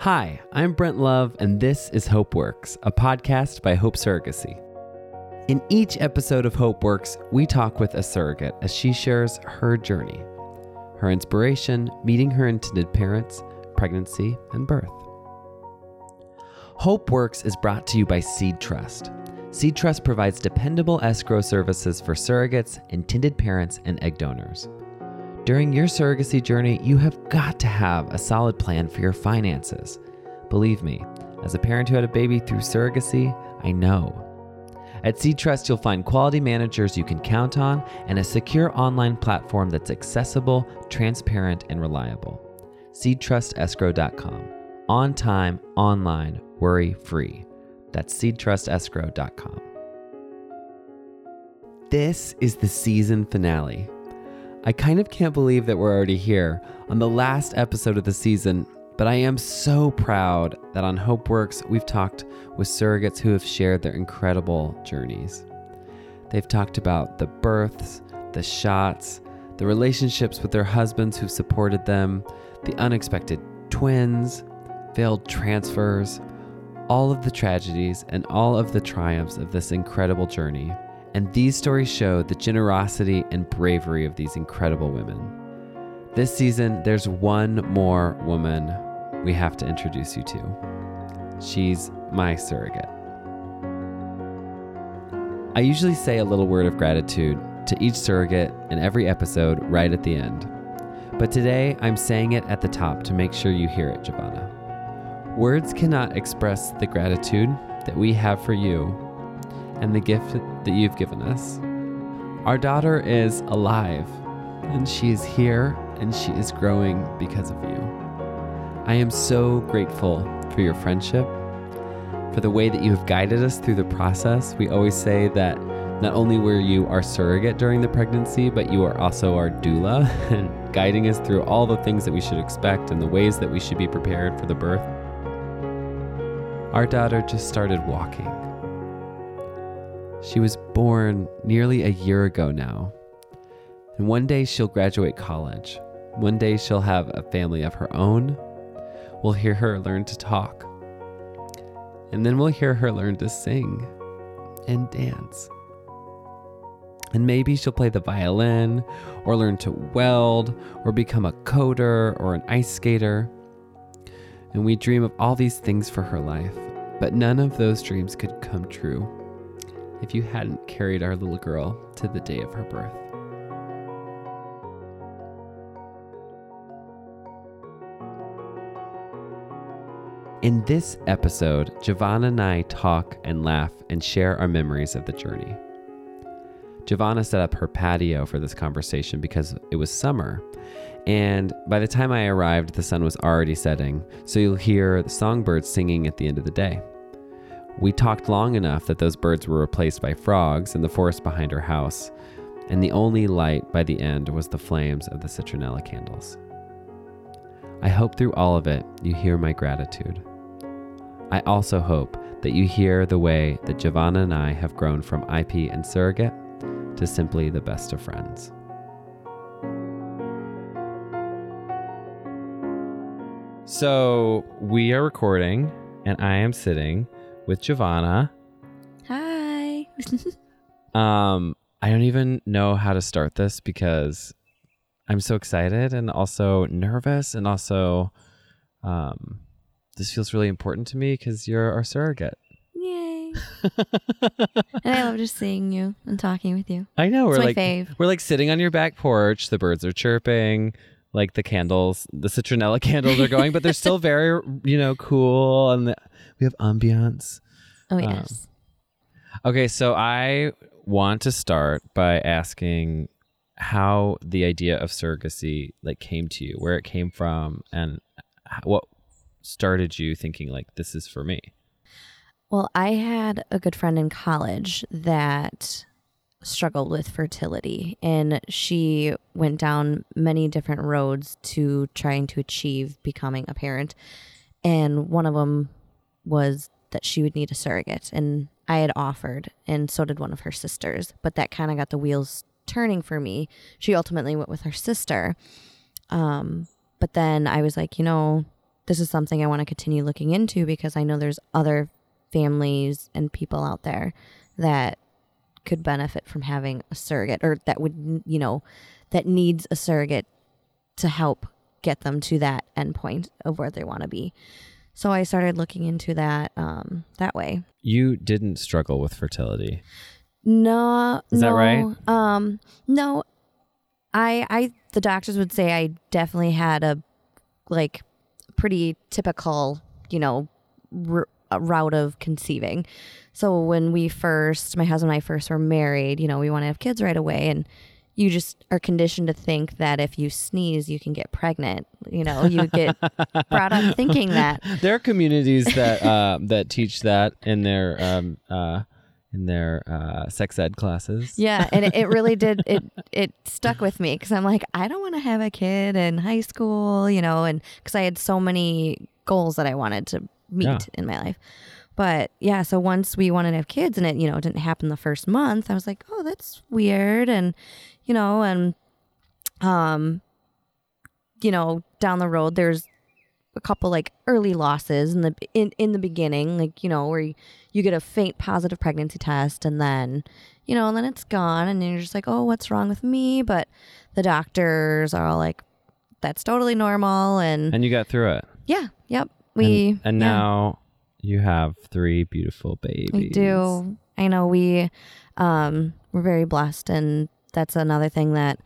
Hi, I'm Brent Love, and this is Hope Works, a podcast by Hope Surrogacy. In each episode of Hope Works, we talk with a surrogate as she shares her journey, her inspiration, meeting her intended parents, pregnancy, and birth. Hope Works is brought to you by Seed Trust. Seed Trust provides dependable escrow services for surrogates, intended parents, and egg donors. During your surrogacy journey, you have got to have a solid plan for your finances. Believe me, as a parent who had a baby through surrogacy, I know. At Seed Trust, you'll find quality managers you can count on and a secure online platform that's accessible, transparent, and reliable. SeedTrustEscrow.com. On time, online, worry free. That's SeedTrustEscrow.com. This is the season finale. I kind of can't believe that we're already here on the last episode of the season, but I am so proud that on HopeWorks we've talked with surrogates who have shared their incredible journeys. They've talked about the births, the shots, the relationships with their husbands who've supported them, the unexpected twins, failed transfers, all of the tragedies and all of the triumphs of this incredible journey. And these stories show the generosity and bravery of these incredible women. This season, there's one more woman we have to introduce you to. She's my surrogate. I usually say a little word of gratitude to each surrogate in every episode right at the end. But today, I'm saying it at the top to make sure you hear it, Jehvana. Words cannot express the gratitude that we have for you and the gift that you've given us. Our daughter is alive, and she is here, and she is growing because of you. I am so grateful for your friendship, for the way that you have guided us through the process. We always say that not only were you our surrogate during the pregnancy, but you are also our doula and guiding us through all the things that we should expect and the ways that we should be prepared for the birth. Our daughter just started walking. She was born nearly a year ago now. And one day she'll graduate college. One day she'll have a family of her own. We'll hear her learn to talk. And then we'll hear her learn to sing and dance. And maybe she'll play the violin or learn to weld or become a coder or an ice skater. And we dream of all these things for her life, but none of those dreams could come true if you hadn't carried our little girl to the day of her birth. In this episode, Jehvana and I talk and laugh and share our memories of the journey. Jehvana set up her patio for this conversation because it was summer, and by the time I arrived, the sun was already setting, so you'll hear the songbirds singing at the end of the day. We talked long enough that those birds were replaced by frogs in the forest behind her house, and the only light by the end was the flames of the citronella candles. I hope through all of it you hear my gratitude. I also hope that you hear the way that Jehvana and I have grown from IP and surrogate to simply the best of friends. So we are recording, and I am sitting with Jehvana. Hi. Um, I don't even know how to start this because I'm so excited and also nervous, and also, um, this feels really important to me because you're our surrogate. Yay. and I love just seeing you and talking with you. I know It's we're my like fave. we're like sitting on your back porch. The birds are chirping. Like the candles, the citronella candles are going, but they're still very, you know, cool, and the, we have ambiance. Oh, Um, yes. Okay, so I want to start by asking how the idea of surrogacy like came to you, where it came from, and what started you thinking like this is for me. well, I had a good friend in college that struggled with fertility, and she went down many different roads to trying to achieve becoming a parent. And one of them was that she would need a surrogate. And I had offered, and so did one of her sisters. But that kind of got the wheels turning for me. She ultimately went with her sister. Um, but then I was like, you know, this is something I want to continue looking into because I know there's other families and people out there that could benefit from having a surrogate or that would, you know, that needs a surrogate to help get them to that endpoint of where they want to be. So I started looking into that um, that way. You didn't struggle with fertility. No, Is that right? Um, no, I, I, the doctors would say I definitely had a like pretty typical, you know, r- route of conceiving. So when we first, my husband and I first were married, you know, we want to have kids right away, and you just are conditioned to think that if you sneeze, you can get pregnant. You know, you get brought up thinking that. There are communities that uh, that teach that in their um, uh, in their uh, sex ed classes. Yeah, and it, it really did. It it stuck with me because I'm like, I don't want to have a kid in high school, you know, and because I had so many goals that I wanted to meet Yeah. in my life. But yeah, so once we wanted to have kids and it, you know, didn't happen the first month, I was like, oh, that's weird, and you know, and um, you know, down the road, there's a couple like early losses in the in in the beginning, like you know, where you, you get a faint positive pregnancy test, and then you know, and then it's gone, and you're just like, oh, what's wrong with me? But the doctors are all like, that's totally normal, and, And you got through it. yeah, yep, we and, and yeah, now you have three beautiful babies. we do. I know we um we're very blessed, and that's another thing that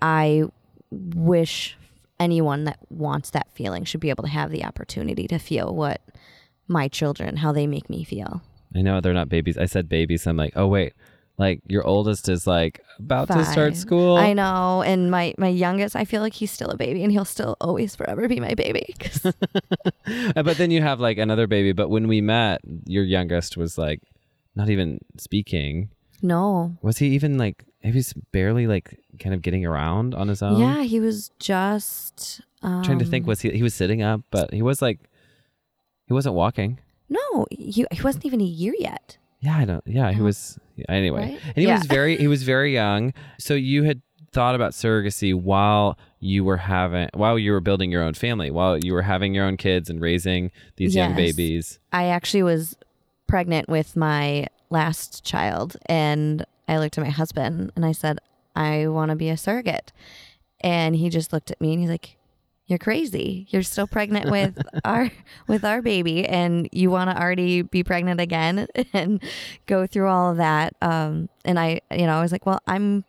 I wish anyone that wants that feeling should be able to have the opportunity to feel what my children how they make me feel. I know they're not babies. I said babies. I'm like, oh wait, like your oldest is like about to start school. I know, and my my youngest, I feel like he's still a baby, and he'll still always forever be my baby. but then you have like another baby. But when we met, your youngest was like not even speaking. No, Was he even like? He was barely like kind of getting around on his own. yeah, he was just um, Trying to think, was he? He was sitting up, but he was like, he wasn't walking. no, he he wasn't even a year yet. Yeah, I don't. Yeah, he Oh. was. Anyway, Right? and he Yeah. was very. He was very young. So you had thought about surrogacy while you were having, while you were building your own family, while you were having your own kids and raising these young babies. I actually was pregnant with my last child, and I looked at my husband and I said, I want to be a surrogate. And he just looked at me and he's like, You're crazy. You're still pregnant with our with our baby and you want to already be pregnant again and go through all of that. Um, and I you know, I was like, Well, I'm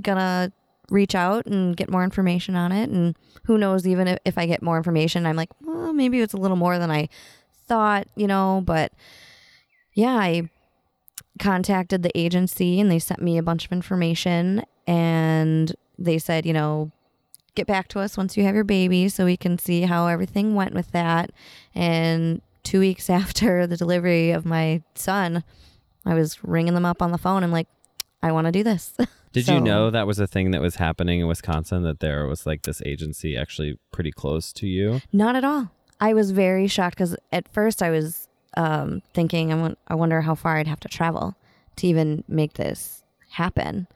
gonna reach out and get more information on it and who knows even if, if I get more information, I'm like, well, maybe it's a little more than I thought, you know, but yeah, I contacted the agency and they sent me a bunch of information and they said, you know, get back to us once you have your baby so we can see how everything went with that. And two weeks after the delivery of my son, I was ringing them up on the phone. I'm like, I want to do this. Did you know that was a thing that was happening in Wisconsin? That there was like this agency actually pretty close to you. Not at all. I was very shocked because at first I was um, thinking, I, I wonder how far I'd have to travel to even make this happen.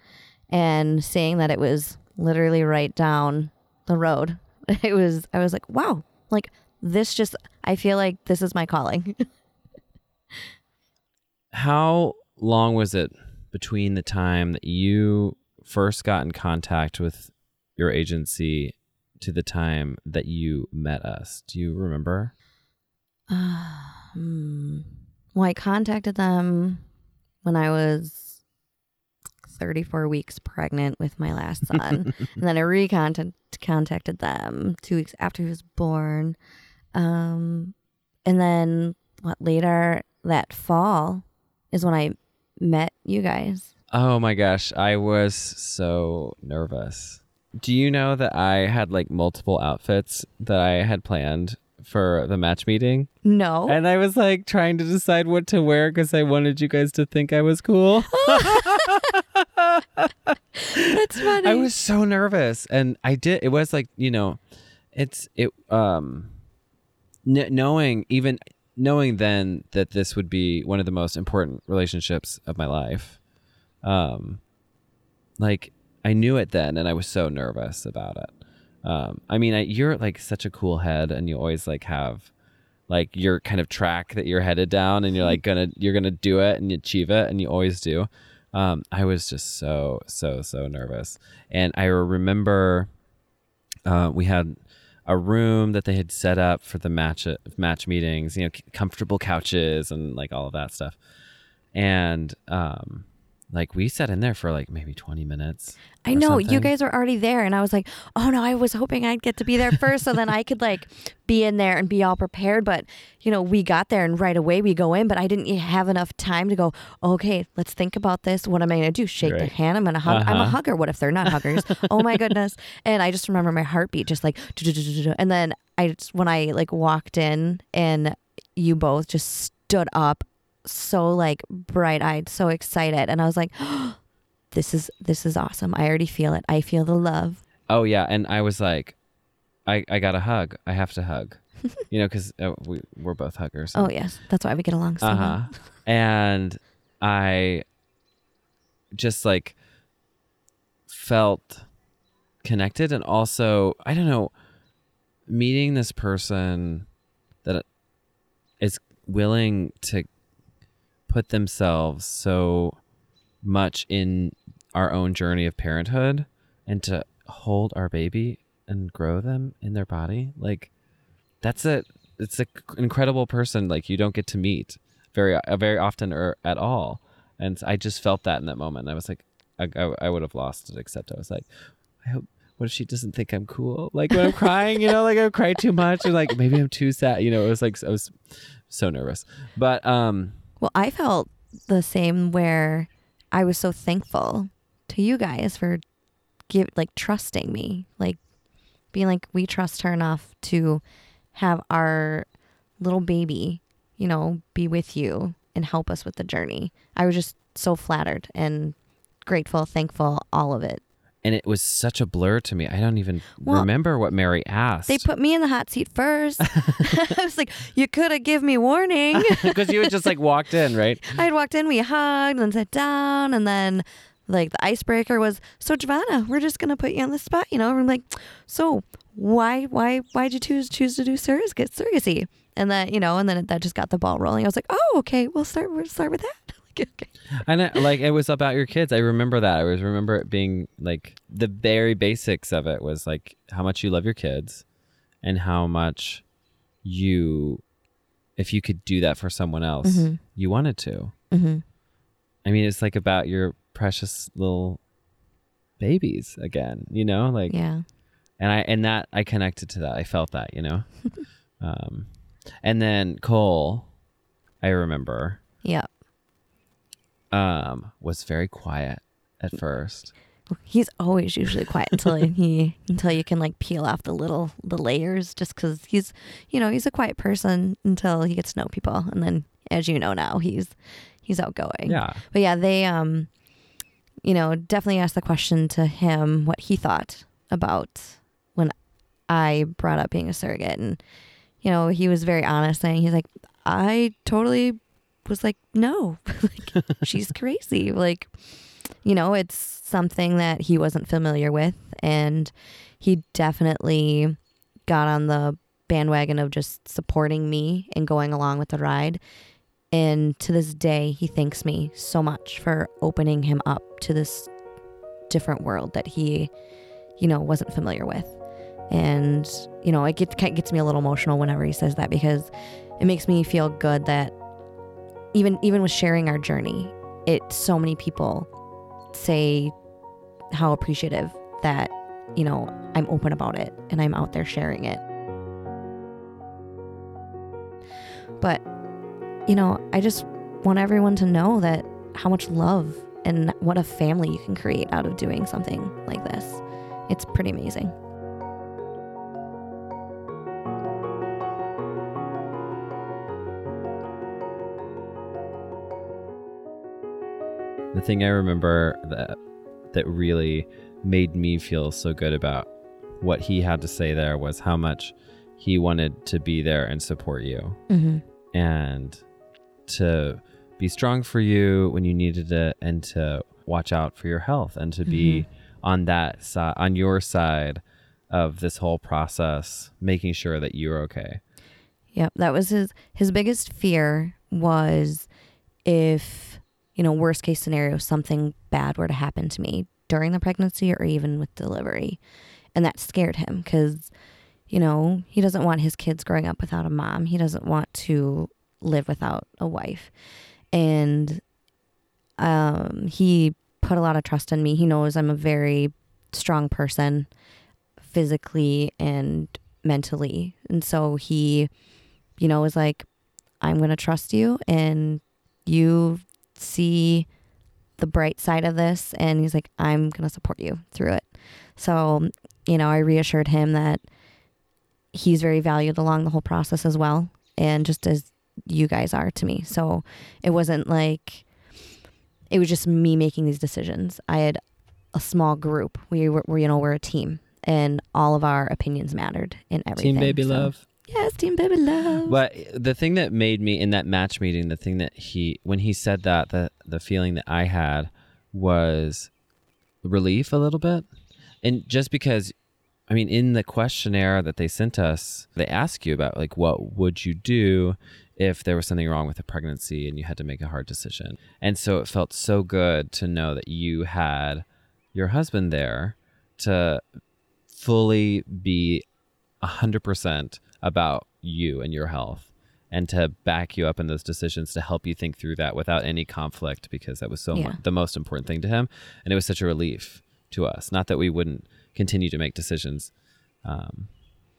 And seeing that it was literally right down the road, it was, I was like, wow, like this just, I feel like this is my calling. How long was it between the time that you first got in contact with your agency to the time that you met us? Do you remember? Hmm. Well, I contacted them when I was 34 weeks pregnant with my last son. and then I recontacted contacted them two weeks after he was born. Um, and then what later that fall is when I met you guys. Oh my gosh, I was so nervous. Do you know that I had like multiple outfits that I had planned for the match meeting? No. And I was like trying to decide what to wear because I wanted you guys to think I was cool. That's funny. I was so nervous, and I did. It was like you know, it's it. Um, kn- knowing even knowing then that this would be one of the most important relationships of my life. Um, like I knew it then, and I was so nervous about it. Um, I mean, I, you're like such a cool head, and you always like have like your kind of track that you're headed down, and you're like gonna you're gonna do it and achieve it, and you always do. Um, I was just so so so nervous, and I remember uh, we had a room that they had set up for the match match meetings, you know, comfortable couches and like all of that stuff. And um like we sat in there for like maybe 20 minutes. I know you guys were already there, and I was like, oh no, I was hoping I'd get to be there first, so then I could like be in there and be all prepared. But you know, we got there, and right away we go in, but I didn't have enough time to go. Okay, let's think about this. What am I gonna do? Shake the Right. hand? I'm gonna hug. I'm a Uh-huh. hugger. What if they're not huggers? oh my goodness! And I just remember my heartbeat just like, and then I just, when I like walked in, and you both just stood up, so like bright eyed, so excited, and I was like. This is this is awesome. I already feel it. I feel the love. Oh yeah, and I was like I I got to hug. I have to hug. you know cuz uh, we we're both huggers. Oh yes, that's why we get along so Uh well. and I just like felt connected, and also I don't know, meeting this person that is willing to put themselves so much in our own journey of parenthood and to hold our baby and grow them in their body like that's a it's an incredible person like you don't get to meet very uh, very often or at all. And i just felt that in that moment. I was like i, I, I would have lost it except i was like i hope what if she doesn't think i'm cool? Like when i'm crying you know like i cry too much or like maybe i'm too sad you know it was like i was so nervous. But um Well, I felt the same where I was so thankful to you guys for give like trusting me, like being like we trust her enough to have our little baby, you know, be with you and help us with the journey. I was just so flattered and grateful, thankful, all of it. And it was such a blur to me i don't even Well, remember what mary asked They put me in the hot seat first. I was like, you could have give me warning. because you had just like walked in right I had walked in, we hugged, and sat down, and then like the icebreaker was, so Jehvana, we're just gonna put you on the spot, you know. And I'm like, so why, why, why'd you choose choose to do surrogate surrogacy? And then you know, and then that just got the ball rolling. I was like, oh, okay, we'll start. We'll start with that. Okay. And I, like it was about your kids. I remember that. I was remember it being like the very basics of it was like how much you love your kids and how much you if you could do that for someone else, Mhm. you wanted to. Mm-hmm. I mean, it's like about your precious little babies again, you know? Like Yeah. and I and that I connected to that. I felt that, you know. um and then Cole, I remember, Yeah. Um was very quiet at first. He's always usually quiet until he until you can like peel off the little the layers just because he's you know he's a quiet person until he gets to know people and then as you know now he's he's outgoing Yeah. but yeah they um you know definitely asked the question to him what he thought about when I brought up being a surrogate and you know he was very honest saying he's like I totally was like no like she's crazy like you know, it's something that he wasn't familiar with. And he definitely got on the bandwagon of just supporting me and going along with the ride. And to this day, he thanks me so much for opening him up to this different world that he, you know, wasn't familiar with. And, you know, it gets, gets me a little emotional whenever he says that because it makes me feel good that even even with sharing our journey, it so many people say how appreciative that you know I'm open about it and I'm out there sharing it. But you know, I just want everyone to know that how much love and what a family you can create out of doing something like this. It's pretty amazing. Thing I remember that that really made me feel so good about what he had to say there was how much he wanted to be there and support you Mm-hmm. and to be strong for you when you needed it and to watch out for your health and to be on that side on your side of this whole process, making sure that you're okay. Yep, that was his his biggest fear was if, you know, worst case scenario something bad were to happen to me during the pregnancy or even with delivery. And that scared him cuz you know, he doesn't want his kids growing up without a mom. He doesn't want to live without a wife. And um, he put a lot of trust in me. He knows I'm a very strong person physically and mentally. And so he, you know, was like, I'm going to trust you and you see the bright side of this. And he's like, I'm going to support you through it. So, you know, I reassured him that he's very valued along the whole process as well. And just as you guys are to me. So it wasn't like, it was just me making these decisions. I had a small group. We were, were you know, we're a team and all of our opinions mattered in everything. Team baby So- love. Yes, team baby love. But the thing that made me in that match meeting, the thing that he when he said that, the the feeling that I had was relief a little bit. And just because I mean, in the questionnaire that they sent us, they ask you about like what would you do if there was something wrong with a pregnancy and you had to make a hard decision. And so it felt so good to know that you had your husband there to fully be 100% about you and your health and to back you up in those decisions to help you think through that without any conflict because that was so Yeah. mu- the most important thing to him. And it was such a relief to us. Not that we wouldn't continue to make decisions um,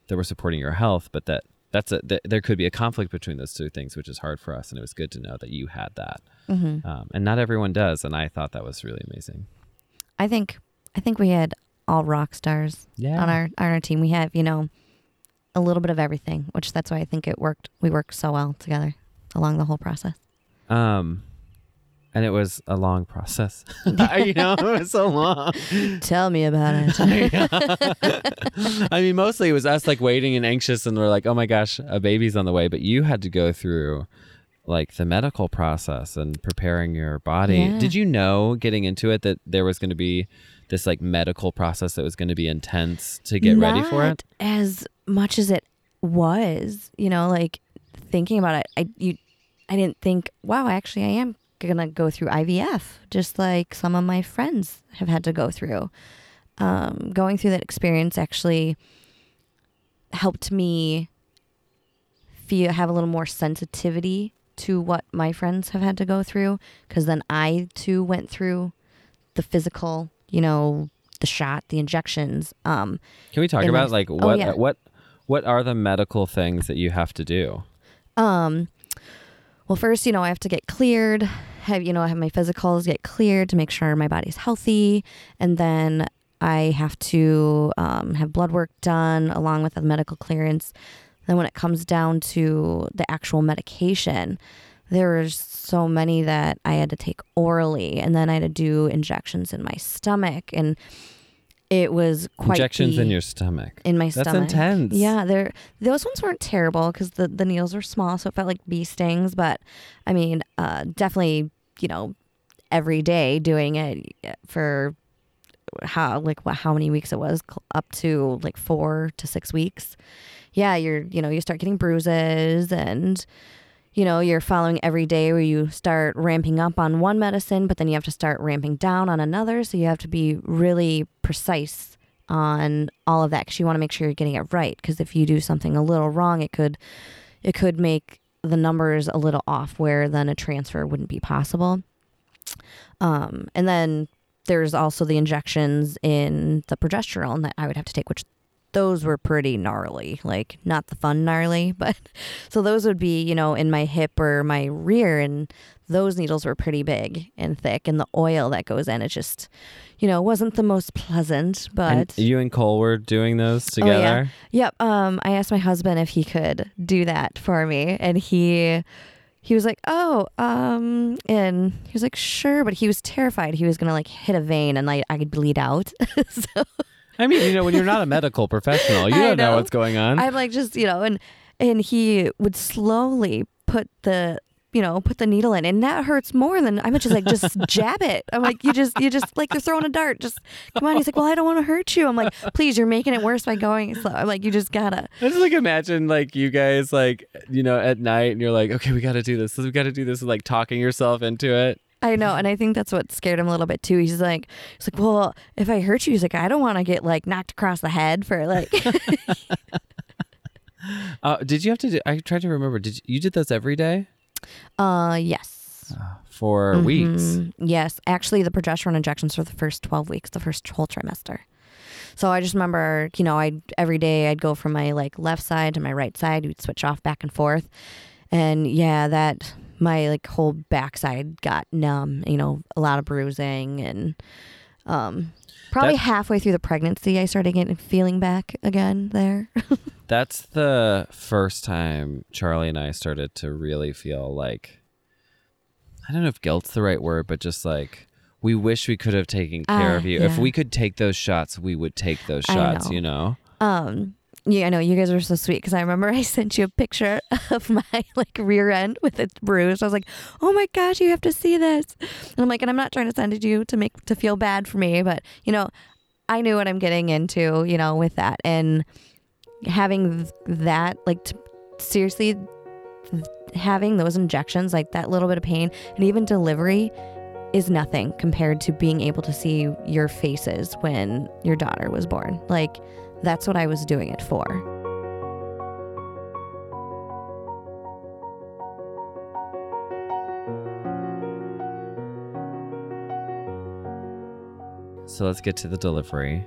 that were supporting your health but that that's a that there could be a conflict between those two things which is hard for us. And it was good to know that you had that. Mhm. um, and not everyone does. And i thought that was really amazing. I think I think we had all rock stars yeah. on our on our team. We have, you know, a little bit of everything, which that's why I think it worked. We worked so well together along the whole process. um and it was a long process you know it was so long Tell me about it. I mean, mostly it was us like waiting and anxious, and we're like, oh my gosh, a baby's on the way. But you had to go through like the medical process and preparing your body. Yeah. Did you know getting into it that there was going to be this like medical process that was going to be intense to get ready for it? As much as it was, you know, like thinking about it, I you I didn't think, wow, actually I am gonna go through IVF, just like some of my friends have had to go through. Um, going through that experience actually helped me feel have a little more sensitivity to what my friends have had to go through because then I too went through the physical, you know, the shot, the injections. Um, Can we talk my- about like oh, what yeah. what what are the medical things that you have to do? Um, well, first, you know, I have to get cleared. Have you know, I have my physicals get cleared to make sure my body's healthy, and then I have to um, have blood work done along with the medical clearance. Then, when it comes down to the actual medication, there so many that I had to take orally, and then I had to do injections in my stomach, and it was quite Injections the- in your stomach. in my That's stomach. intense. Yeah, they're those ones weren't terrible because the the needles were small, so it felt like bee stings. But I mean, uh, definitely, you know, every day doing it for how like what how many weeks it was cl- up to like four to six weeks. Yeah, you're you know you start getting bruises and you know you're following every day where you start ramping up on one medicine, but then you have to start ramping down on another. So you have to be really precise on all of that because you want to make sure you're getting it right. Because if you do something a little wrong, it could it could make the numbers a little off, where then a transfer wouldn't be possible. Um, and then there's also the injections in the progesterone that I would have to take, which those were pretty gnarly, like not the fun gnarly, but so those would be, you know, in my hip or my rear, and those needles were pretty big and thick, and the oil that goes in, it just, you know, wasn't the most pleasant, but And you and Cole were doing those together. Oh, yeah. Yep. Um, I asked my husband if he could do that for me, and he he was like, "Oh, um," and he was like, "Sure," but he was terrified he was gonna like hit a vein and like I could bleed out. so I mean, you know, when you're not a medical professional, you I don't know. know. what's going on. I'm like, just you know, and and he would slowly put the you know, put the needle in, and that hurts more than I'm just like, just jab it. I'm like, you just, you just like you're throwing a dart. Just come on. He's like, well, I don't want to hurt you. I'm like, please, you're making it worse by going slow. I'm like, you just gotta. I just like imagine like you guys like you know at night and you're like, okay, we got to do this. So we got to do this. Like talking yourself into it. I know, and I think that's what scared him a little bit too. He's like, he's like, well, if I hurt you, he's like, I don't want to get like knocked across the head for like. Uh, did you have to? Do, I tried to remember. Did you, you did those every day uh, yes. for weeks? Mhm. Yes, actually, the progesterone injections for the first twelve weeks, the first whole trimester. So I just remember, you know, I every day I'd go from my like left side to my right side. We'd switch off back and forth, and yeah, that my like whole backside got numb. You know, a lot of bruising and um, probably That- halfway through the pregnancy, I started getting feeling back again there. That's the first time Charlie and I started to really feel like I don't know if guilt's the right word, but just like we wish we could have taken care Ah, of you. If we could take those shots, we would take those shots. know. You know. Um, yeah, I know you guys are so sweet because I remember I sent you a picture of my like rear end with its bruise. I was like, "Oh my gosh, you have to see this!" And I'm like, and I'm not trying to send it to you to make to feel bad for me, but you know, I knew what I'm getting into, you know, with that and having th- that, like, seriously, having those injections, like that little bit of pain, and even delivery is nothing compared to being able to see your faces when your daughter was born. Like that's what I was doing it for. So let's get to the delivery.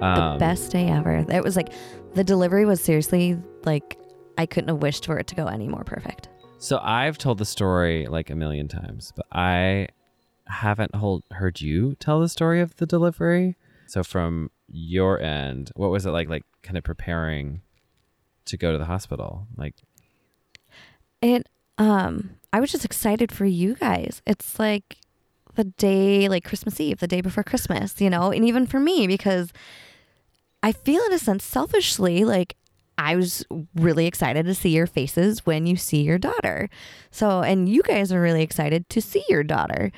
The Um, best day ever. It was like the delivery was seriously like I couldn't have wished for it to go any more perfect. So I've told the story like a million times, but I haven't hold, heard you tell the story of the delivery. So from your end, what was it like? Like kind of preparing to go to the hospital. Like It um I was just excited for you guys. It's like the day like Christmas Eve, the day before Christmas, you know, and even for me because I feel in a sense selfishly like I was really excited to see your faces when you see your daughter. So, and you guys are really excited to see your daughter.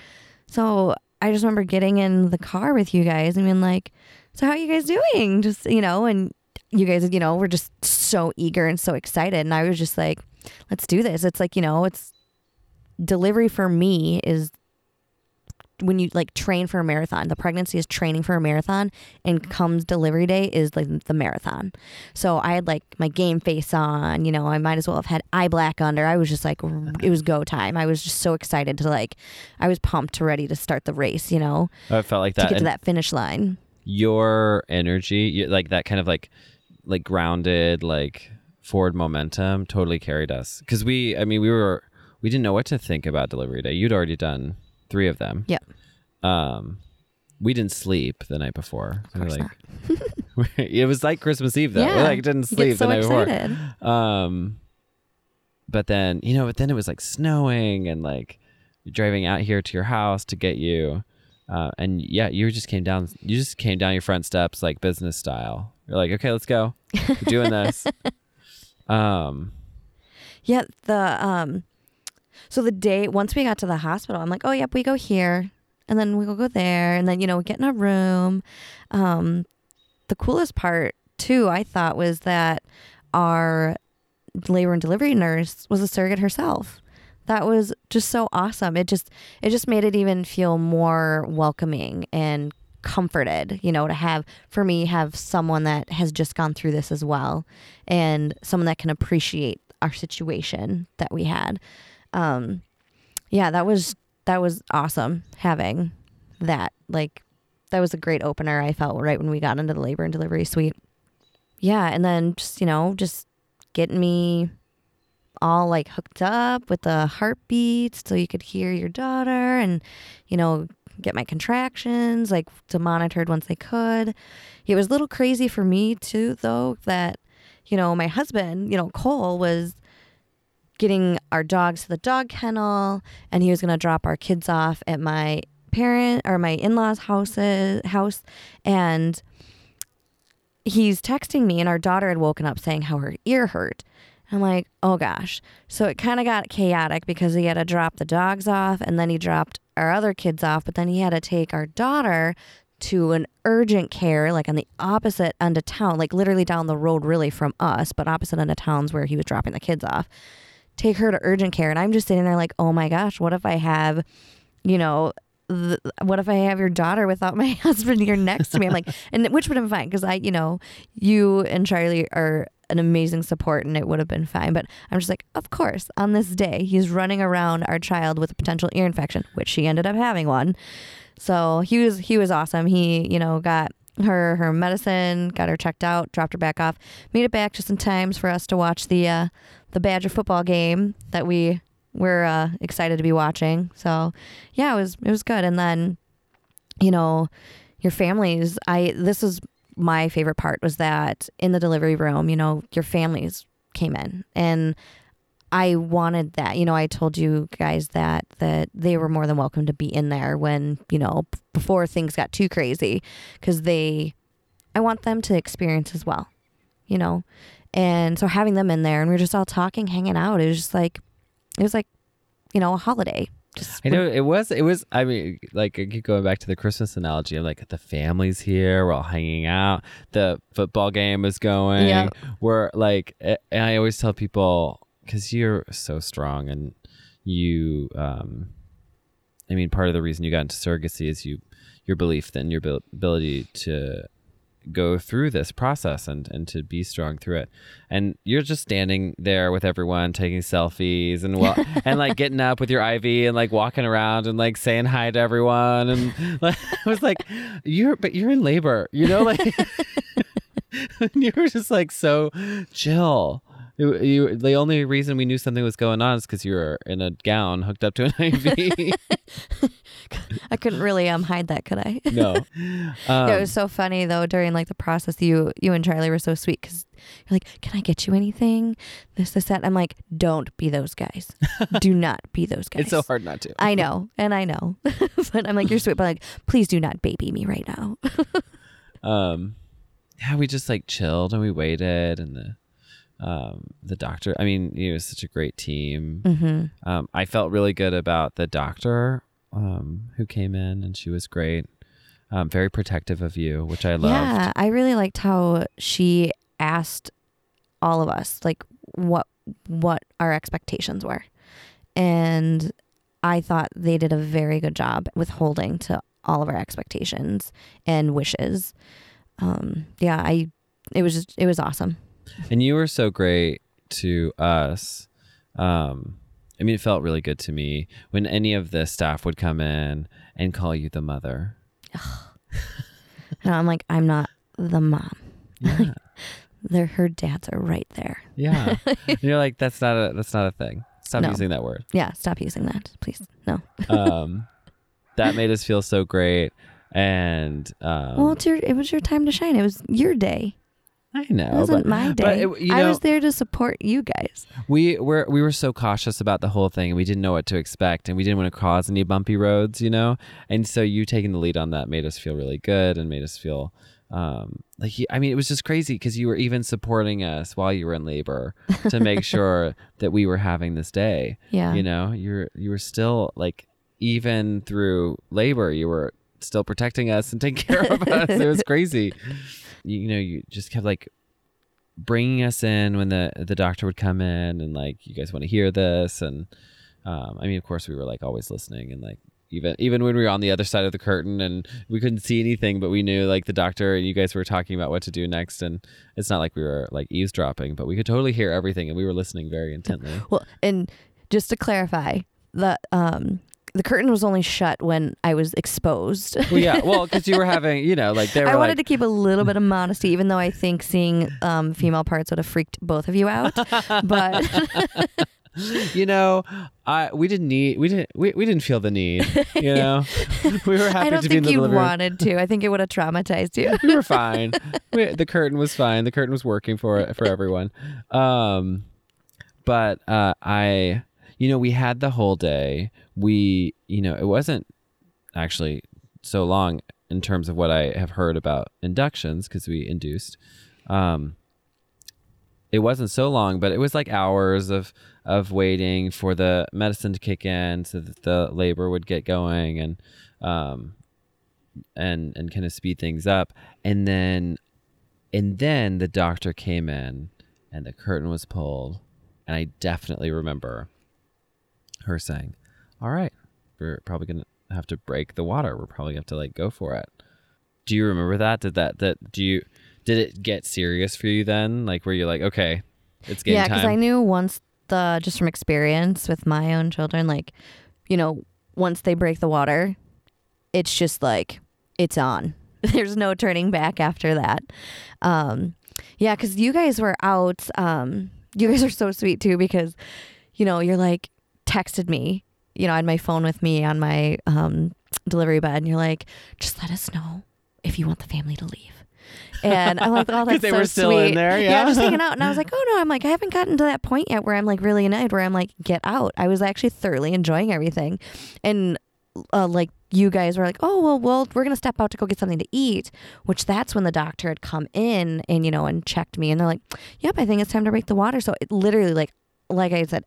So, I just remember getting in the car with you guys and being like, "So how are you guys doing?" Just, you know, and you guys, you know, were just so eager and so excited and I was just like, "Let's do this." It's like, you know, it's delivery for me is when you like train for a marathon. The pregnancy is training for a marathon and comes delivery day is like the marathon. So I had like my game face on, you know, I might as well have had eye black under. I was just like it was go time. I was just so excited to like I was pumped to ready to start the race, you know, oh, I felt like that. to get to And that finish line. Your energy, like that kind of like like grounded, like forward momentum, totally carried us. Because we, I mean, we were we didn't know what to think about delivery day. You'd already done three of them. Yep. Um, we didn't sleep the night before. Of course like, it was like Christmas Eve though. We Yeah. like didn't sleep so the night before. excited. Um, but then you know, but then it was like snowing and like driving out here to your house to get you. Uh, and yeah, you just came down. You just came down your front steps like business style. You're like, okay, let's go. We're doing this. um, Yeah, the um so the day once we got to the hospital, I'm like, "Oh, yep, we go here." And then we will go there and then you know, we get in a room. Um the coolest part too, I thought was that our labor and delivery nurse was a surrogate herself. That was just so awesome. It just it just made it even feel more welcoming and comforted, you know, to have for me have someone that has just gone through this as well and someone that can appreciate our situation that we had. Um yeah, that was that was awesome having that like that was a great opener I felt right when we got into the labor and delivery suite. Yeah, and then just, you know, just getting me all like hooked up with the heartbeats so you could hear your daughter and you know get my contractions like to monitored once they could. It was a little crazy for me too though that you know my husband you know cole was getting our dogs to the dog kennel and he was going to drop our kids off at my parent or my in-laws houses house. And he's texting me and our daughter had woken up saying how her ear hurt I'm like, oh gosh. So it kind of got chaotic because he had to drop the dogs off and then he dropped our other kids off, but then he had to take our daughter to an urgent care, like on the opposite end of town, like literally down the road, really from us, but opposite end of towns where he was dropping the kids off. Take her to urgent care. And I'm just sitting there like, oh my gosh, what if I have, you know, what if I have your daughter without my husband here next to me? I'm like, and which would have been fine because I, you know, you and Charlie are an amazing support and it would have been fine. But I'm just like, of course, on this day, he's running around our child with a potential ear infection, which she ended up having one. So he was he was awesome. He, you know, got her her medicine, got her checked out, dropped her back off, made it back just in time for us to watch the uh, the Badger football game that we were uh, excited to be watching. So yeah, it was it was good. And then, you know, your families. I this is my favorite part was that in the delivery room, you know, your families came in and I wanted that. You know, I told you guys that that they were more than welcome to be in there when, you know, before things got too crazy cuz they I want them to experience as well. You know. And so having them in there and we are just all talking, hanging out, it was just like it was like, you know, a holiday. Just I know it was. It was. I mean, like I keep going back to the Christmas analogy. I'm like the family's here. We're all hanging out. The football game is going. Yeah. We're like, and I always tell people because you're so strong and you. um I mean, part of the reason you got into surrogacy is you your belief in your ability to go through this process and and to be strong through it. And you're just standing there with everyone taking selfies and well and like getting up with your IV and like walking around and like saying hi to everyone and like, I was like you're but you're in labor you know like you were just like so chill you, you, the only reason we knew something was going on is because you were in a gown hooked up to an IV. I couldn't really um hide that, could I? no, um, it was so funny though during like the process. You you and Charlie were so sweet because you're like, "Can I get you anything?" This this that. I'm like, "Don't be those guys. do not be those guys." it's so hard not to. I know, and I know, but I'm like, "You're sweet," but like, please do not baby me right now. um yeah we just like chilled and we waited and the um the doctor i mean it was such a great team mm-hmm. um i felt really good about the doctor um who came in and she was great um very protective of you which i loved Yeah, I really liked how she asked all of us like what what our expectations were. And I thought they did a very good job with holding to all of our expectations and wishes. Um yeah, I it was just it was awesome. And you were so great to us um i mean it felt really good to me when any of the staff would come in and call you the mother And I'm like, I'm not the mom. yeah They're, her dads are right there. yeah and you're like that's not a that's not a thing stop No. using that word Yeah, stop using that, please. No. um that made us feel so great and um well, it's your it was your time to shine. It was your day. I know It wasn't but, my day. but it- you I was there to support you guys. we were we were so cautious about the whole thing and we didn't know what to expect and we didn't want to cause any bumpy roads you know and so you taking the lead on that made us feel really good and made us feel um like you- i mean it was just crazy because you were even supporting us while you were in labor to make sure that we were having this day Yeah. you know you're you were still like even through labor you were still protecting us and taking care of us it was crazy you, know you just kept like bringing us in when the the doctor would come in and like you guys want to hear this. And um, i mean of course we were like always listening and like even even when we were on the other side of the curtain and we couldn't see anything but we knew like the doctor and you guys were talking about what to do next. And it's not like we were like eavesdropping but we could totally hear everything and we were listening very intently. Well, and just to clarify, the um the curtain was only shut when I was exposed. well yeah well because you were having you know like they were I wanted like to keep a little bit of modesty, even though I think seeing um, female parts would have freaked both of you out. But you know, I we didn't need we didn't we, we didn't feel the need. You know, we were happy to be the I don't to be in think the you wanted to. I think it would have traumatized you. We were fine. we, the curtain was fine. The curtain was working for for everyone. Um, but uh, I, you know, we had the whole day. We, you know, it wasn't actually so long in terms of what I have heard about inductions because we induced. Um, it wasn't so long, but it was like hours of of waiting for the medicine to kick in so that the labor would get going and um and and kind of speed things up. And then and then the doctor came in and the curtain was pulled and I definitely remember her saying, "All right, we're probably going to have to break the water. We're probably going to have to like go for it." Do you remember that? Did that that do you did it get serious for you then? Like where you're like, "Okay, it's game yeah, because I knew once the just from experience with my own children, like you know, once they break the water, it's just like it's on. There's no turning back after that. Um, yeah, because you guys were out. Um, you guys are so sweet too because, you know, you're like texted me. You know, I had my phone with me on my um, delivery bed, and you're like, just let us know if you want the family to leave. And I'm like, oh, that's they so were still sweet. in there, yeah. just hanging out. And I was like, oh no, I'm like, I haven't gotten to that point yet where I'm like really annoyed, where I'm like, get out. I was actually thoroughly enjoying everything, and uh, like you guys were like, oh well, well, we're gonna step out to go get something to eat. Which that's when the doctor had come in and you know and checked me, and they're like, yep, I think it's time to break the water. So it literally like, like I said,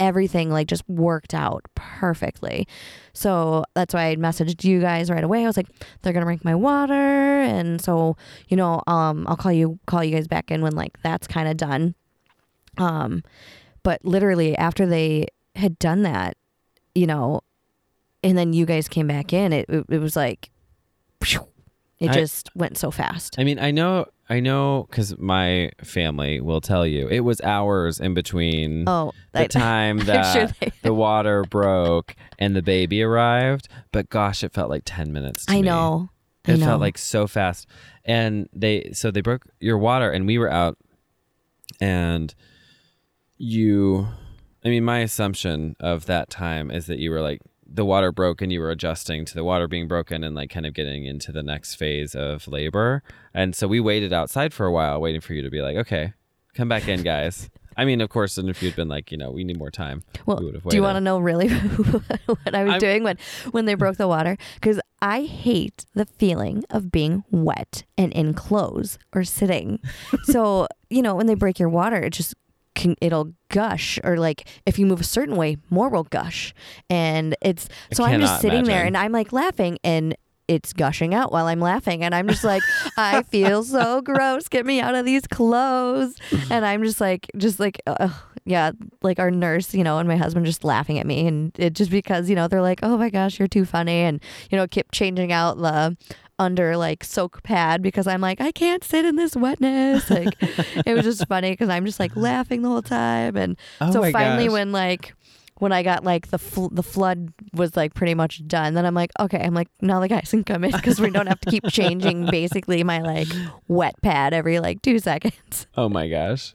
everything like just worked out perfectly. So that's why I messaged you guys right away. I was like, they're gonna break my water, and so you know, um, I'll call you call you guys back in when like that's kind of done. Um, but literally after they had done that, you know, and then you guys came back in, it it, it was like, phew, it I- just went so fast. I mean, I know, I know, because my family will tell you it was hours in between Oh, the I- time that sure they- the water broke and the baby arrived. But gosh, it felt like ten minutes. To I me. know. I It know. felt like so fast. And they, so they broke your water, and we were out, and you, I mean, my assumption of that time is that you were like the water broke and you were adjusting to the water being broken and like kind of getting into the next phase of labor. And so we waited outside for a while, waiting for you to be like, okay, come back in, guys. I mean, of course, and if you'd been like, you know, we need more time, Well, we do you want to know really what I was I'm- doing when when they broke the water? Because I hate the feeling of being wet and in clothes or sitting. so you know when they break your water, it just can, it'll gush or like if you move a certain way, more will gush, and it's so I'm just sitting there and I'm like laughing and. It's gushing out while I'm laughing, and I'm just like, I feel so gross. Get me out of these clothes. And I'm just like, just like, uh, yeah, like our nurse, you know, and my husband just laughing at me, and it just because you know they're like, oh my gosh, you're too funny, and you know, kept changing out the under like soak pad because I'm like, I can't sit in this wetness. Like, it was just funny because I'm just like laughing the whole time, and Oh so finally gosh. when like when I got like the fl- the flood was like pretty much done, then I'm like, okay, I'm like now the guys can come in because we don't have to keep changing basically my like wet pad every like two seconds. Oh my gosh.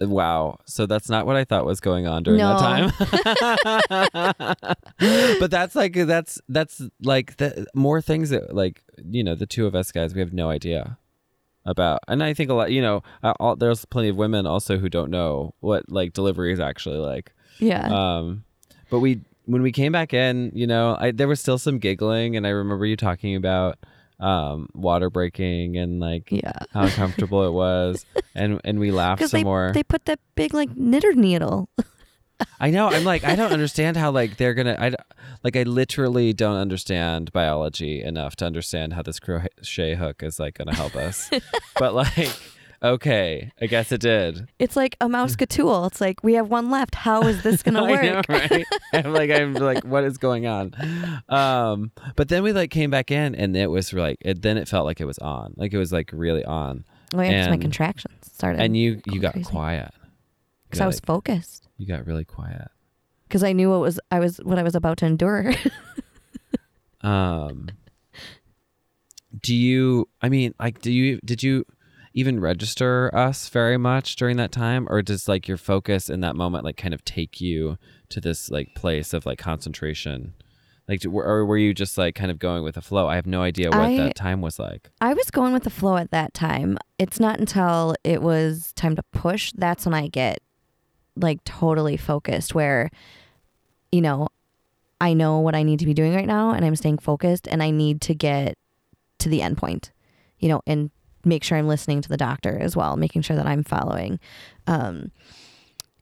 Wow. So that's not what I thought was going on during No. that time. but that's like that's that's like the more things that like you know the two of us guys we have no idea about and i think a lot you know all, there's plenty of women also who don't know what like delivery is actually like Yeah. um but we when we came back in you know I, there was still some giggling and i remember you talking about um water breaking and like yeah. how uncomfortable it was and and we laughed some they, more they put that big like knitter needle. i know i'm like i don't understand how like they're gonna I like i literally don't understand biology enough to understand how this crochet hook is like gonna help us but like okay i guess it did It's like a Mouseketool. It's like we have one left. How is this gonna work? Know, right? I'm like, I'm like, what is going on? Um, but then we like came back in, and it was like, it, then it felt like it was on, like it was like really on, Oh yeah, my contractions started. and you you got crazy. quiet. Because I was like, focused. you got really quiet. Because I knew what was I was what I was about to endure. Um, do you? I mean, like, do you? Did you even register us very much during that time, or does like your focus in that moment like kind of take you to this like place of like concentration? Like, or were you just like kind of going with the flow? I have no idea what I- that time was like. I was going with the flow at that time. It's not until it was time to push that's when I get like totally focused where you know, I know what I need to be doing right now and I'm staying focused and I need to get to the end point. You know, and make sure I'm listening to the doctor as well, making sure that I'm following. Um,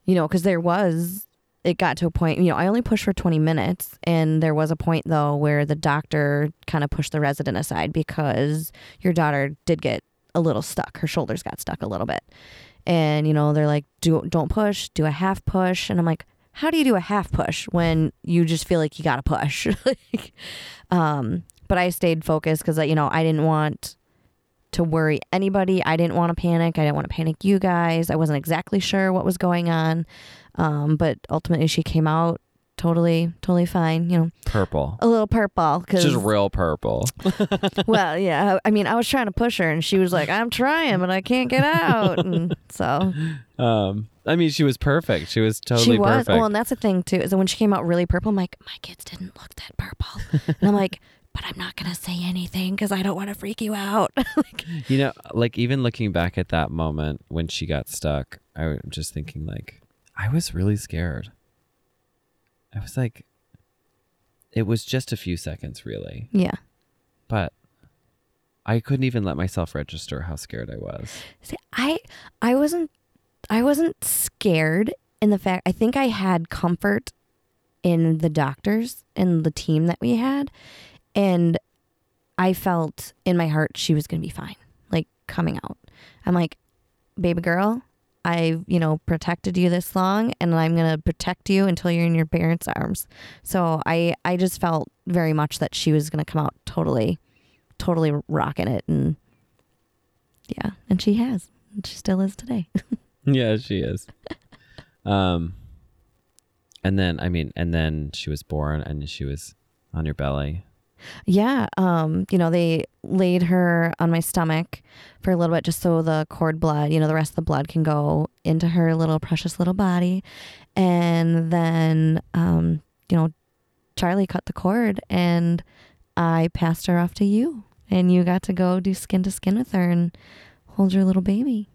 you know, because there was, it got to a point, you know, I only pushed for 20 minutes. And there was a point, though, where the doctor kind of pushed the resident aside because your daughter did get a little stuck. Her shoulders got stuck a little bit. And, you know, they're like, do, don't push, do a half push. And I'm like, how do you do a half push when you just feel like you got to push? like, um, but I stayed focused because, you know, I didn't want to worry anybody. I didn't want to panic. I didn't want to panic you guys. I wasn't exactly sure what was going on. Um, but ultimately, she came out totally, totally fine. You know, Purple. a little purple because, Just real purple. well, yeah. I mean, I was trying to push her, and she was like, "I'm trying, but I can't get out." And so Um, I mean, she was perfect. She was totally she was. perfect. Well, and that's the thing too is that when she came out really purple, I'm like, my kids didn't look that purple, and I'm like, but I'm not gonna say anything because I don't want to freak you out. like, You know, like even looking back at that moment when she got stuck, I'm just thinking like I was really scared. I was like it was just a few seconds really, yeah. but I couldn't even let myself register how scared I was. See, I I wasn't I wasn't scared in the fact I think I had comfort in the doctors and the team that we had and I felt in my heart she was going to be fine like coming out. I'm like baby girl, I've, you know, protected you this long and I'm going to protect you until you're in your parents' arms. So I I just felt very much that she was going to come out totally totally rocking it and yeah, and she has. And she still is today. yeah, she is. um and then I mean and then she was born and she was on your belly. Yeah, um, you know, they laid her on my stomach for a little bit just so the cord blood, you know, the rest of the blood can go into her little precious little body. And then um, you know, Charlie cut the cord and I passed her off to you. And you got to go do skin to skin with her and hold your little baby.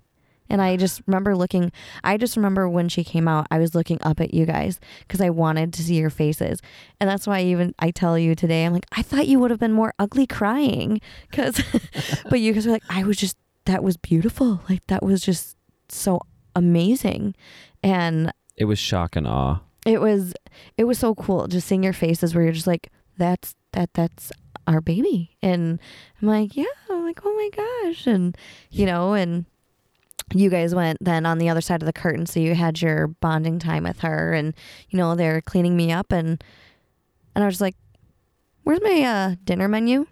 And I just remember looking, I just remember when she came out, I was looking up at you guys because I wanted to see your faces. And that's why even I tell you today, I'm like, I thought you would have been more ugly crying. Cause, but you guys were like, I was just, that was beautiful. Like, that was just so amazing. And It was shock and awe. it was, it was so cool just seeing your faces where you're just like, that's, that, that's our baby. And I'm like, yeah, I'm like, oh my gosh. And, you know, and, you guys went then on the other side of the curtain so you had your bonding time with her and you know they're cleaning me up and and i was like where's my uh dinner menu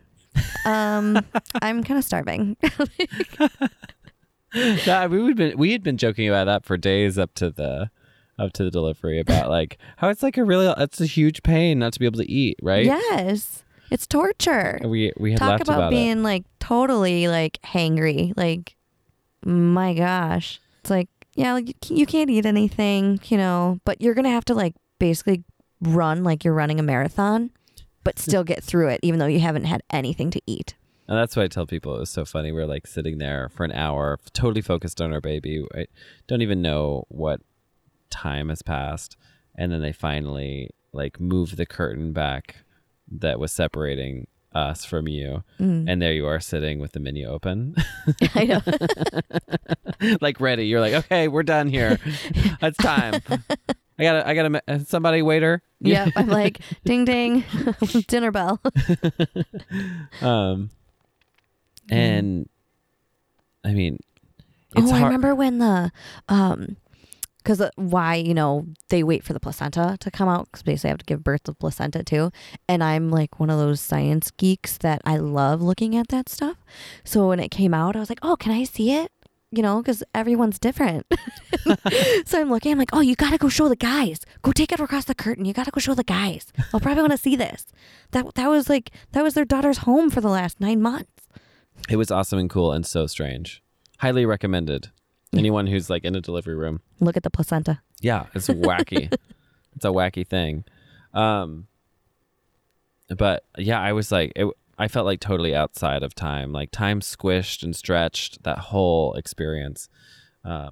um i'm kind of starving yeah, we would been we had been joking about that for days up to the up to the delivery about like how it's like a really it's a huge pain not to be able to eat, right? yes it's torture We we had talk about, about, it. being like totally like hangry like my gosh it's like yeah like, you you can't eat anything you know but you're gonna have to like basically run like you're running a marathon but still get through it even though you haven't had anything to eat And that's why I tell people it was so funny. We're like sitting there for an hour, totally focused on our baby. I don't even know what time has passed, and then they finally like move the curtain back that was separating us from you, Mm. and there you are sitting with the menu open, I know. like ready. You're like, okay, we're done here. it's time. I gotta, I gotta. uh, Somebody, waiter. yep. I'm like, ding ding, dinner bell. Um, and I mean, it's oh, I remember when the, um, because uh, why you know they wait for the placenta to come out because basically I have to give birth to the placenta too, and I'm like one of those science geeks that I love looking at that stuff. So when it came out, I was like, oh, can I see it? You know, because everyone's different. so I'm looking. I'm like, oh, you gotta go show the guys. Go take it across the curtain. You gotta go show the guys. They'll probably want to see this. That that was like that was their daughter's home for the last nine months. It was awesome and cool and so strange. Highly recommended. Anyone who's like in a delivery room. Look at the placenta. Yeah, it's wacky. it's a wacky thing. Um but yeah, I was like it, I felt like totally outside of time. Like time squished and stretched that whole experience. Uh,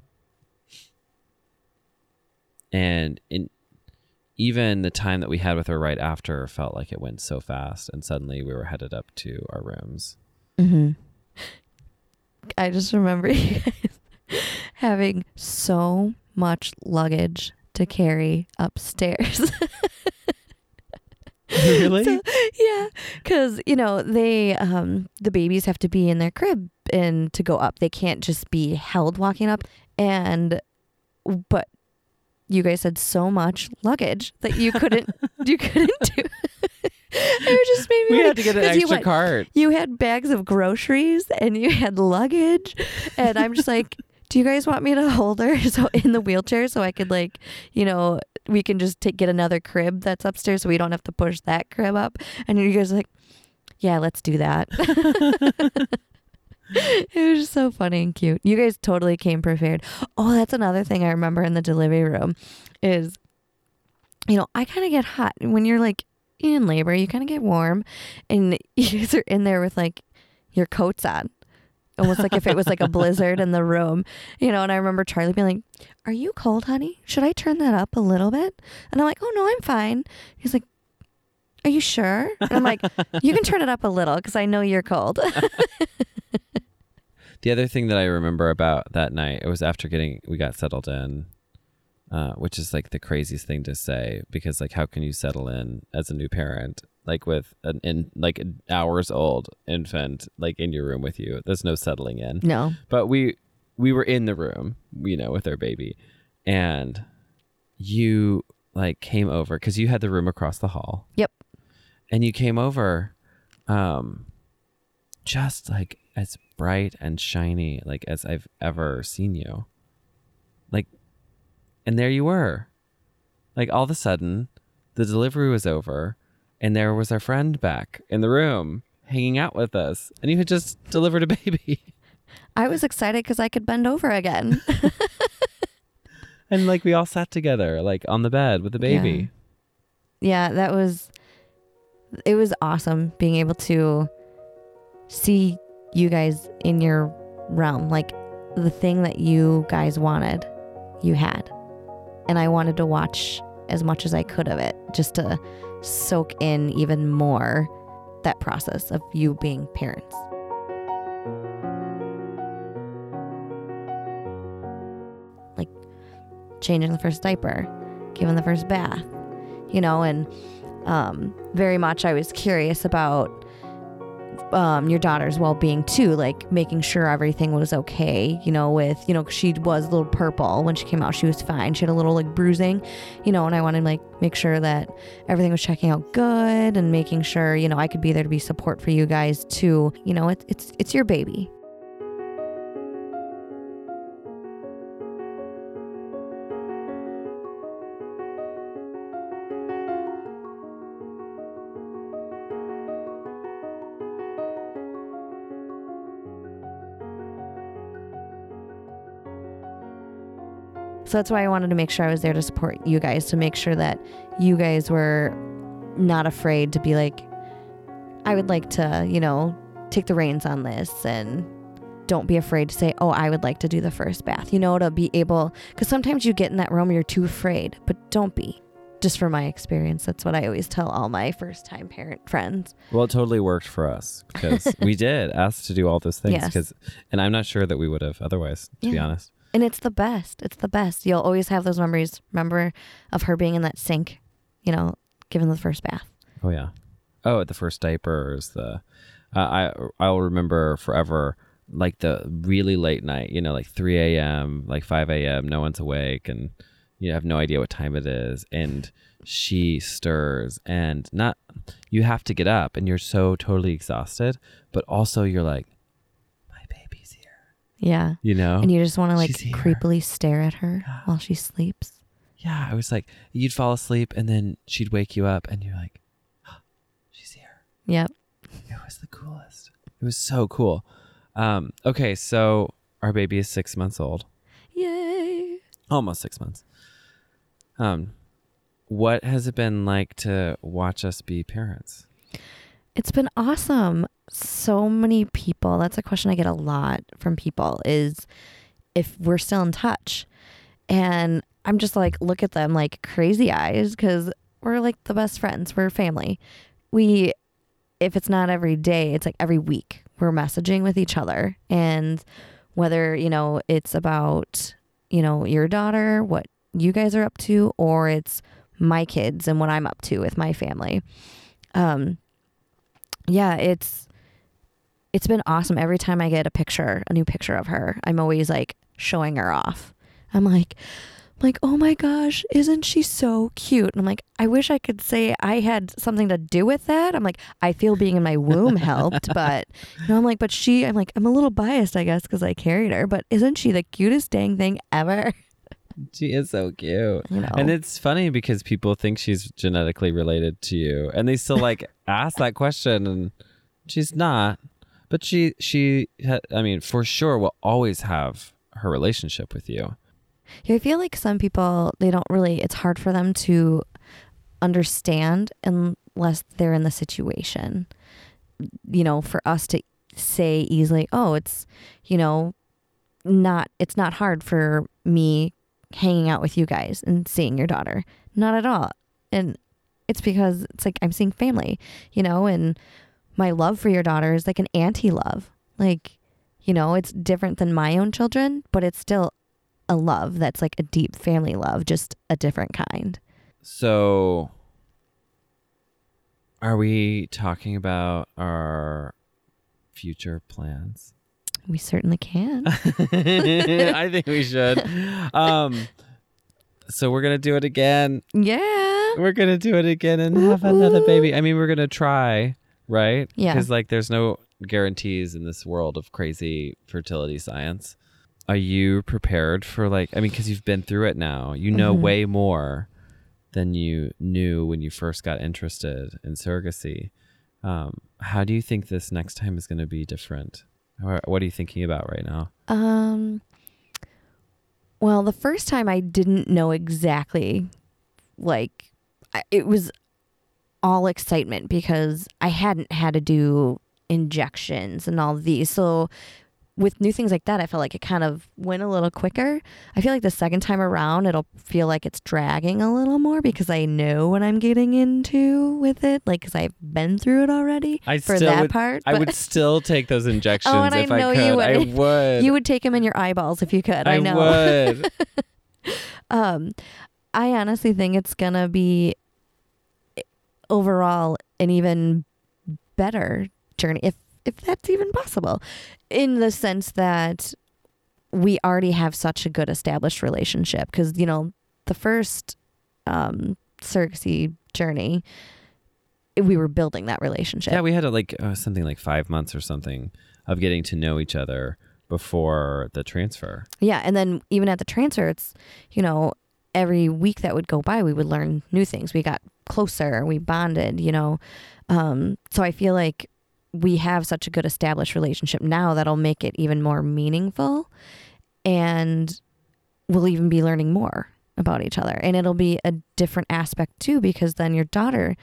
and in even the time that we had with her right after felt like it went so fast and suddenly we were headed up to our rooms. Mm-hmm. I just remember you guys having so much luggage to carry upstairs. really? So, yeah, because you know they um the babies have to be in their crib and to go up. They can't just be held walking up. And but you guys had so much luggage that you couldn't you couldn't do. it just made me we like- had to get an extra went- cart. you had bags of groceries and you had luggage and i'm just like do you guys want me to hold her so in the wheelchair so i could like you know we can just take get another crib that's upstairs so we don't have to push that crib up? And you guys like yeah let's do that. It was just so funny and cute. You guys totally came prepared. Oh that's another thing i remember in the delivery room is you know i kind of get hot. When you're like in labor you kind of get warm and you guys are in there with like your coats on almost like if it was like a blizzard in the room you know and i remember charlie being like are you cold honey? Should i turn that up a little bit? And i'm like oh no i'm fine. He's like are you sure? And i'm like you can turn it up a little because i know you're cold. The other thing that I remember about that night, it was after getting we got settled in, uh, which is like the craziest thing to say because like how can you settle in as a new parent like with an in like an hours old infant like in your room with you? There's no settling in. no But we we were in the room, you know, with our baby, and you like came over because you had the room across the hall. Yep. And you came over, um, just like as bright and shiny like as I've ever seen you. Like, and there you were. Like all of a sudden, the delivery was over, and there was our friend back in the room hanging out with us, and you had just delivered a baby. i was excited because i could bend over again And like we all sat together, like on the bed with the baby. yeah that was it was awesome being able to see you guys in your realm like the thing that you guys wanted you had and i wanted to watch as much as i could of it just to soak in even more that process of you being parents. Like changing the first diaper giving the first bath you know and um, very much I was curious about um, your daughter's well being too, like making sure everything was okay, you know, with, you know, she was a little purple when she came out. She was fine. She had a little like bruising, you know, and I wanted like make sure that everything was checking out good and making sure, you know, I could be there to be support for you guys too. You know, it's it's, it's your baby. So that's why I wanted to make sure I was there to support you guys, to make sure that you guys were not afraid to be like, I would like to, you know, take the reins on this and don't be afraid to say, oh, I would like to do the first bath, you know, to be able, because sometimes you get in that room, you're too afraid, but don't be. Just from my experience, that's what I always tell all my first time parent friends. Well, it totally worked for us because we did ask to do all those things. Yes. Because, and I'm not sure that we would have otherwise, to be honest. And it's the best. It's the best. You'll always have those memories. Remember of her being in that sink, you know, given the first bath. Oh yeah. Oh, the first diapers. The uh, I I'll remember forever. Like the really late night, you know, like 3 a.m., like 5 a.m. No one's awake, and you have no idea what time it is, and she stirs, and not you have to get up, and you're so totally exhausted, but also you're like, Yeah. you know. And you just want to like creepily stare at her while she sleeps. yeah, I was like, you'd fall asleep, and then she'd wake you up, and you're like, she's here. Yep. It was the coolest. It was so cool. Um, okay, so our baby is six months old, Yay. almost six months. Um, what has it been like to watch us be parents? It's been awesome. So many people, that's a question I get a lot from people is if we're still in touch. And I'm just like, look at them like crazy eyes because we're like the best friends. We're family. We, if it's not every day, it's like every week. we're messaging with each other and whether, you know, it's about, you know, your daughter, what you guys are up to, or it's my kids and what I'm up to with my family. Um, yeah, it's it's been awesome. Every time I get a picture, a new picture of her, I'm always like showing her off. I'm like, I'm like, oh my gosh, isn't she so cute? And I'm like, I wish I could say I had something to do with that. I'm like, I feel being in my womb helped, but you know, I'm like, but she, I'm like, I'm a little biased, I guess, because I carried her, but isn't she the cutest dang thing ever? She is so cute. You know, And it's funny because people think she's genetically related to you and they still like ask that question and she's not. But she she ha- I mean for sure will always have her relationship with you. Yeah, I feel like some people they don't really it's hard for them to understand unless they're in the situation. You know, for us to say easily, "Oh, it's, you know, not it's not hard for me hanging out with you guys and seeing your daughter." Not at all. And it's because it's like I'm seeing family, you know, and my love for your daughter is like an auntie love. Like, you know, it's different than my own children, but it's still a love that's like a deep family love, just a different kind. So are we talking about our future plans? We certainly can. I think we should. Um so we're going to do it again. yeah. We're going to do it again and have another baby. I mean, we're going to try, right? Yeah. Cuz like there's no guarantees in this world of crazy fertility science. Are you prepared for like I mean cuz you've been through it now. You know Mhm. way more than you knew when you first got interested in surrogacy. Um, how do you think this next time is going to be different? What are you thinking about right now? Um well, the first time I didn't know exactly like it was all excitement because I hadn't had to do injections and all these. So with new things like that, I felt like it kind of went a little quicker. I feel like the second time around, it'll feel like it's dragging a little more because I know what I'm getting into with it, like because I've been through it already I for that would, part. I would still take those injections oh, and I if know I you could. I would. would. you would take them in your eyeballs if you could. I, I know. would. Um, I honestly think it's gonna be overall an even better journey, if if that's even possible, in the sense that we already have such a good established relationship. Because you know, the first um, surrogacy journey, we were building that relationship. yeah, we had a, like uh, something like five months or something of getting to know each other before the transfer. Yeah, and then even at the transfer, it's you know every week that would go by, we would learn new things. We got closer, we bonded, you know. Um, so I feel like we have such a good established relationship now that'll make it even more meaningful, and we'll even be learning more about each other, and it'll be a different aspect too because then your daughter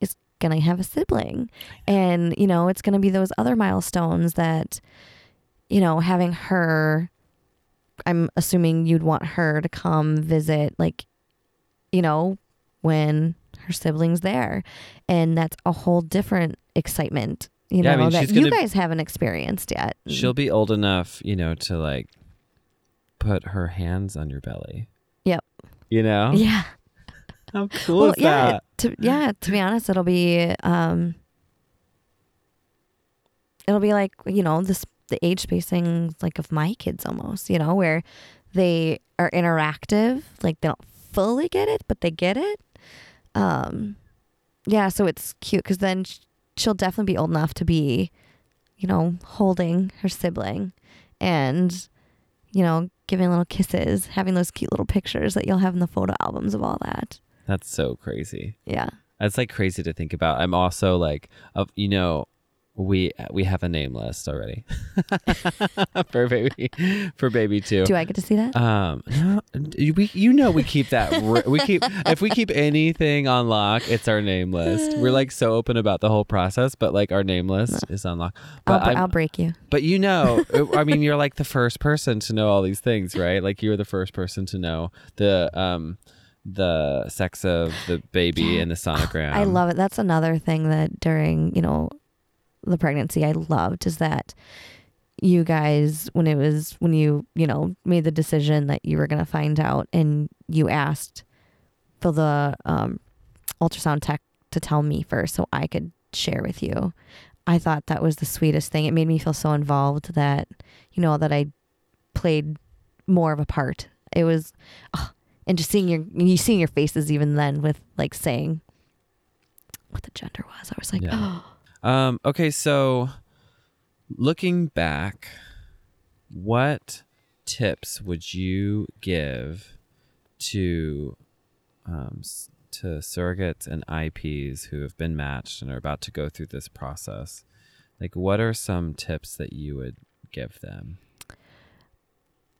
is gonna have a sibling, and you know it's gonna be those other milestones that you know having her I'm assuming you'd want her to come visit, like, you know, when her siblings there, and that's a whole different excitement, you Yeah, I mean, that you guys haven't experienced yet. She'll be old enough, you know, to like put her hands on your belly. Yep. You know? yeah, How cool well, is yeah, that? to yeah. To be honest, it'll be um, it'll be like you know this the age spacing like of my kids almost, you know, where they are interactive, like they don't fully get it, but they get it. Um, yeah, so it's cute because then she'll definitely be old enough to be, you know, holding her sibling, and you know, giving little kisses, having those cute little pictures that you'll have in the photo albums of all that. That's so crazy. Yeah. That's like crazy to think about. I'm also like, of you know, we we have a name list already for baby for baby two. Do I get to see that? Um, no, we you know we keep that we keep if we keep anything on lock, it's our name list. We're like so open about the whole process, but like our name list is on lock. I'll, But I'm- I'll break you. but you know, I mean, you're like the first person to know all these things, right? Like you were the first person to know the um the sex of the baby Yeah. and the sonogram. I love it. That's another thing that during, you know, the pregnancy I loved is that you guys when it was when you you know made the decision that you were going to find out and you asked for the um, ultrasound tech to tell me first so I could share with you. I thought that was the sweetest thing. It made me feel so involved that you know that I played more of a part. It was oh, and just seeing your you seeing your faces even then with like saying what the gender was. I was like, Yeah. oh, Um, okay, so looking back, what tips would you give to um, to surrogates and IPs who have been matched and are about to go through this process? Like, what are some tips that you would give them?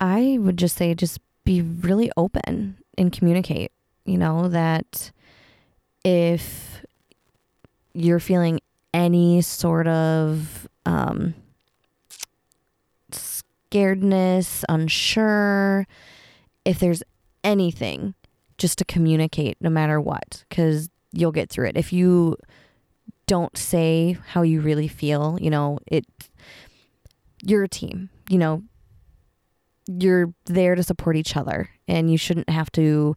I would just say just be really open and communicate. You know, that if you're feeling any sort of um, scaredness, unsure, if there's anything, just to communicate no matter what, because you'll get through it. If you don't say how you really feel, you know, it, you're a team, you know, you're there to support each other and you shouldn't have to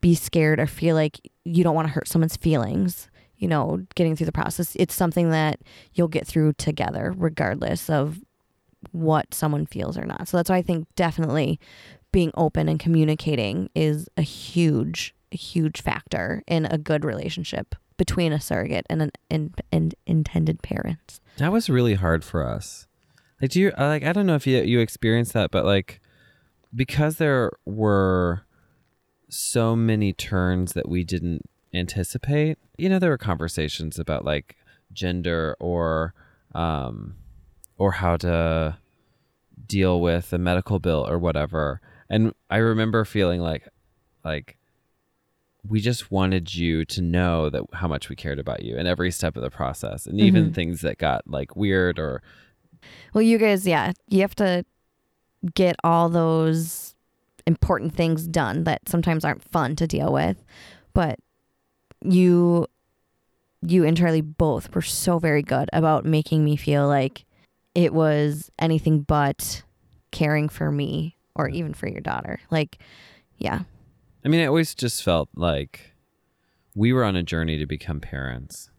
be scared or feel like you don't want to hurt someone's feelings you know getting through the process it's something that you'll get through together regardless of what someone feels or not so that's why i think definitely being open and communicating is a huge huge factor in a good relationship between a surrogate and an and, and intended parents That was really hard for us. Like, do you uh, like? I don't know if you you experienced that, but like, because there were so many turns that we didn't anticipate. You know, there were conversations about like gender or um or how to deal with a medical bill or whatever. And I remember feeling like like we just wanted you to know that how much we cared about you in every step of the process and even Mhm. things that got like weird or Well, you guys, yeah, you have to get all those important things done that sometimes aren't fun to deal with, but you you and Charlie both were so very good about making me feel like it was anything but caring for me or even for your daughter. Like, yeah. I mean, I always just felt like we were on a journey to become parents,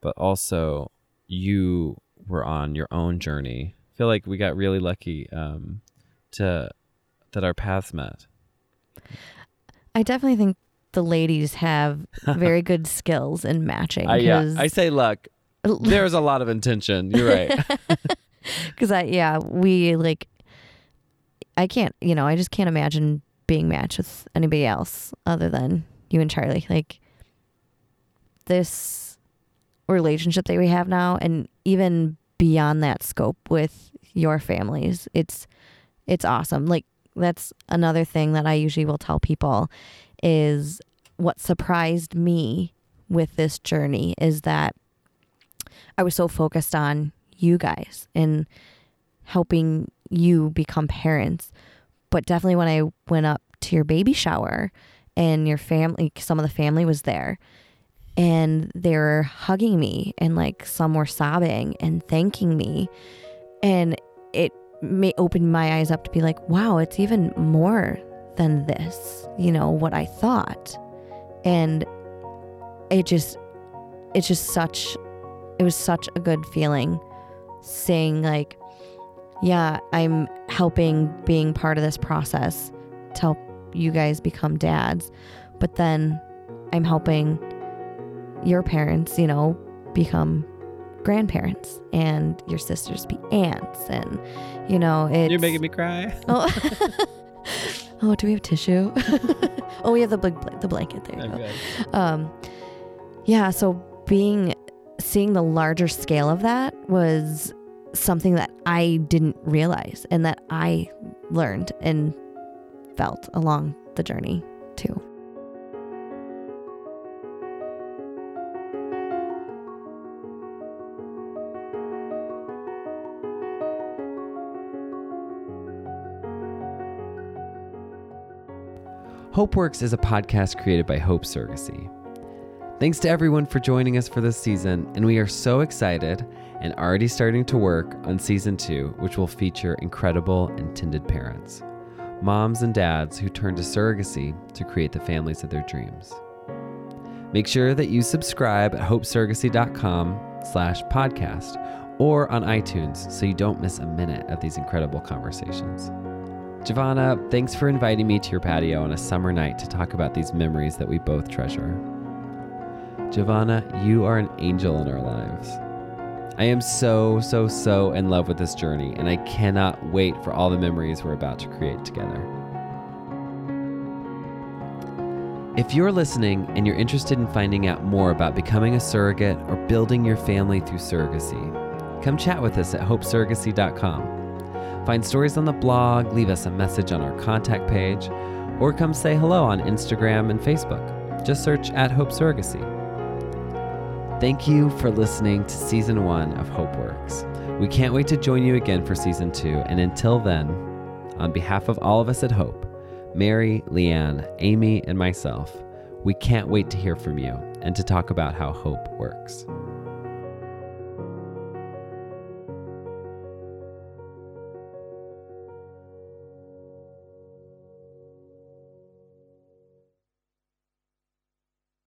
but also you were on your own journey. I feel like we got really lucky um, to that our paths met. I definitely think the ladies have very good skills in matching. I, yeah, I say luck. There's a lot of intention. You're right. Because I, yeah, we like, I can't, you know, I just can't imagine being matched with anybody else other than you and Charlie. Like, this relationship that we have now, and even beyond that scope with your families, it's, it's awesome. Like, that's another thing that I usually will tell people is what surprised me with this journey is that I was so focused on you guys and helping you become parents. But definitely when I went up to your baby shower and your family, some of the family was there and they were hugging me and like some were sobbing and thanking me. And it may open my eyes up to be like, wow, it's even more than this, you know, what I thought. And it just, it's just such, it was such a good feeling saying like yeah i'm helping being part of this process to help you guys become dads but then i'm helping your parents you know become grandparents and your sisters be aunts and you know it's You're making me cry. oh, oh do we have tissue? Oh we have the bl- the blanket. There you go. Um yeah so being seeing the larger scale of that was something that i didn't realize and that i learned and felt along the journey too HopeWorks is a podcast created by Hope Surrogacy. Thanks to everyone for joining us for this season, and we are so excited and already starting to work on season two, which will feature incredible intended parents moms and dads who turn to surrogacy to create the families of their dreams. Make sure that you subscribe at hopesurrogacy.com slash podcast or on iTunes so you don't miss a minute of these incredible conversations. Jehvana, thanks for inviting me to your patio on a summer night to talk about these memories that we both treasure. Jehvana, you are an angel in our lives. I am so, so, so in love with this journey, and I cannot wait for all the memories we're about to create together. If you're listening and you're interested in finding out more about becoming a surrogate or building your family through surrogacy, come chat with us at hopesurrogacy.com. Find stories on the blog, leave us a message on our contact page, or come say hello on Instagram and Facebook. Just search at Hope Surrogacy. Thank you for listening to season one of Hope Works. We can't wait to join you again for season two, and until then, on behalf of all of us at Hope, Mary, Leanne, Amy, and myself, we can't wait to hear from you and to talk about how hope works.